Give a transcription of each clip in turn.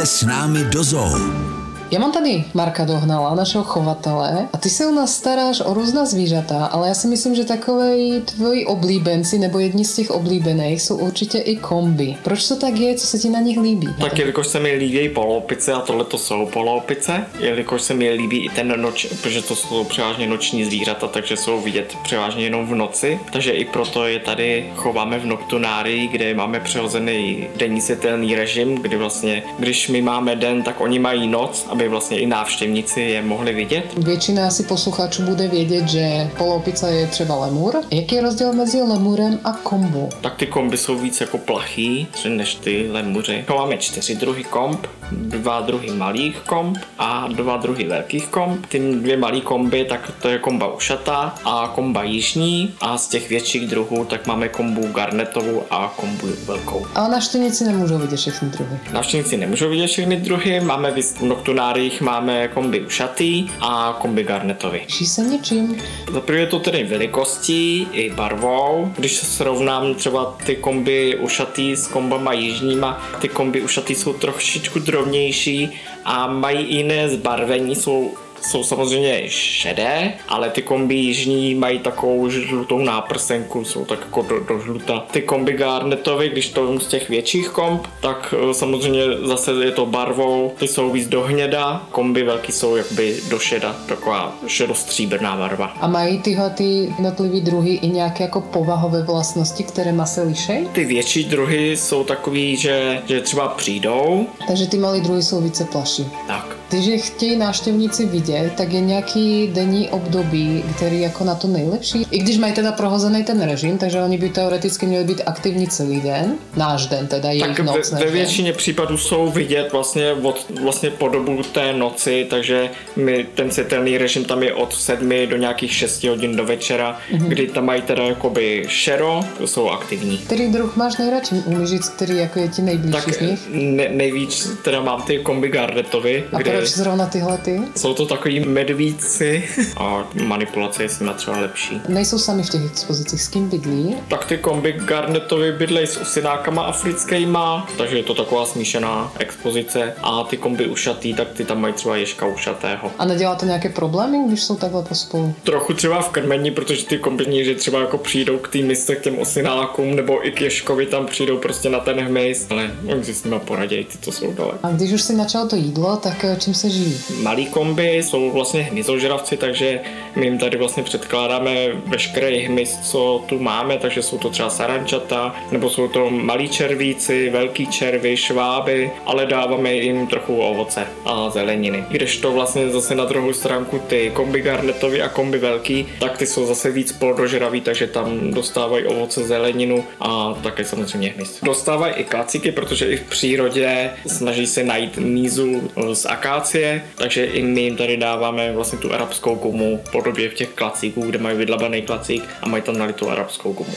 Pojďte s námi do zoo. Já mám tady Marka Dohnala, našeho chovatele, a ty se u nás staráš o různá zvířata, ale já si myslím, že takové tvoji oblíbenci nebo jedni z těch oblíbených jsou určitě i kombi. Proč to tak je? Co se ti na nich líbí? Tak jelikož se mi líbí poloopice a tohle to jsou poloopice, jelikož se mi líbí i ten noč, protože to jsou převážně noční zvířata, takže jsou vidět převážně jenom v noci, takže i proto je tady chováme v noktunárii, kde máme přirozený denní světelný režim, kdy vlastně, když my máme den, tak oni mají noc, aby vlastně i návštěvníci je mohli vidět. Většina asi posluchačů bude vědět, že poloopica je třeba lemur. Jaký je rozdíl mezi lemurem a kombu? Tak ty komby jsou víc jako plachý než ty lemuři. Máme čtyři druhy komb, dva druhy malých komb a dva druhy velkých komb. Ty dvě malý komby, tak to je komba ušatá a komba jižní a z těch větších druhů tak máme kombu garnetovou a kombu velkou. Ale návštěvníci nemůžou vidět všechny druhy. Návštěvníci nemůžou vidět všechny druhy, máme v noktunárích máme komby ušatý a komby garnetový. Liší se něčím? Za prvé je to tedy velikostí i barvou. Když se srovnám třeba ty komby ušatý s kombama jižníma, ty komby ušatý jsou trošičku drobnější a mají jiné zbarvení, jsou jsou samozřejmě šedé, ale ty kombi jižní mají takovou žlutou náprsenku, jsou tak jako do, do žluta. Ty kombi Garnetovi, když to z těch větších komb, tak eh, samozřejmě zase je to barvou, ty jsou víc do hněda, kombi velký jsou jakoby do šeda, taková šedostříbrná barva. A mají tyhle ty jednotlivé druhy i nějaké jako povahové vlastnosti, které má se lišej? Ty větší druhy jsou takový, že, že třeba přijdou. Takže ty malé druhy jsou více plaší. Tak. Když chtějí návštěvníci vidět, tak je nějaký denní období, který jako na to nejlepší. I když mají teda prohozený ten režim, takže oni by teoreticky měli být aktivní celý den, náš den, teda jejich tak noc. Ve, ve většině případů jsou vidět vlastně, od, vlastně po dobu té noci, takže my, ten světelný režim tam je od 7 do nějakých 6 hodin do večera, mm-hmm. kdy tam mají teda jakoby šero, jsou aktivní. Který druh máš nejradši? Říct, který jako je ti nejbližší tak z nich? Ne, nejvíc teda mám ty kombi Gardetovi. Kde proč zrovna tyhle ty? Jsou to takový medvíci a manipulace je s nimi třeba lepší. Nejsou sami v těch expozicích, s kým bydlí? Tak ty kombi Garnetovi bydlej s osinákama africkýma, takže je to taková smíšená expozice a ty kombi ušatý, tak ty tam mají třeba ješka ušatého. A nedělá to nějaké problémy, když jsou takhle pospolu? Trochu třeba v krmení, protože ty kombiníři třeba jako přijdou k tým místě k těm osinákům nebo i k ješkovi tam přijdou prostě na ten hmyz, ale oni si s nimi poradějí, ty to jsou dole. A když už si načal to jídlo, tak eh, čím se živí? Malý komby jsou vlastně hmyzožravci, takže my jim tady vlastně předkládáme veškerý hmyz, co tu máme, takže jsou to třeba sarančata, nebo jsou to malí červíci, velký červy, šváby, ale dáváme jim trochu ovoce a zeleniny. Kdežto vlastně zase na druhou stránku ty komby garnetovi a komby velký, tak ty jsou zase víc plodožraví, takže tam dostávají ovoce, zeleninu a také samozřejmě hmyz. Dostávají i klacíky, protože i v přírodě snaží se najít mízu z akácie, takže i my jim tady dáváme vlastně tu arabskou gumu podobě v těch klacíků, kde mají vydlabaný klacík a mají tam nalitou arabskou gumu.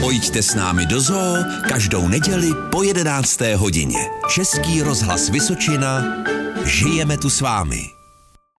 Pojďte s námi do zoo každou neděli po 11. hodině. Český rozhlas Vysočina. Žijeme tu s vámi.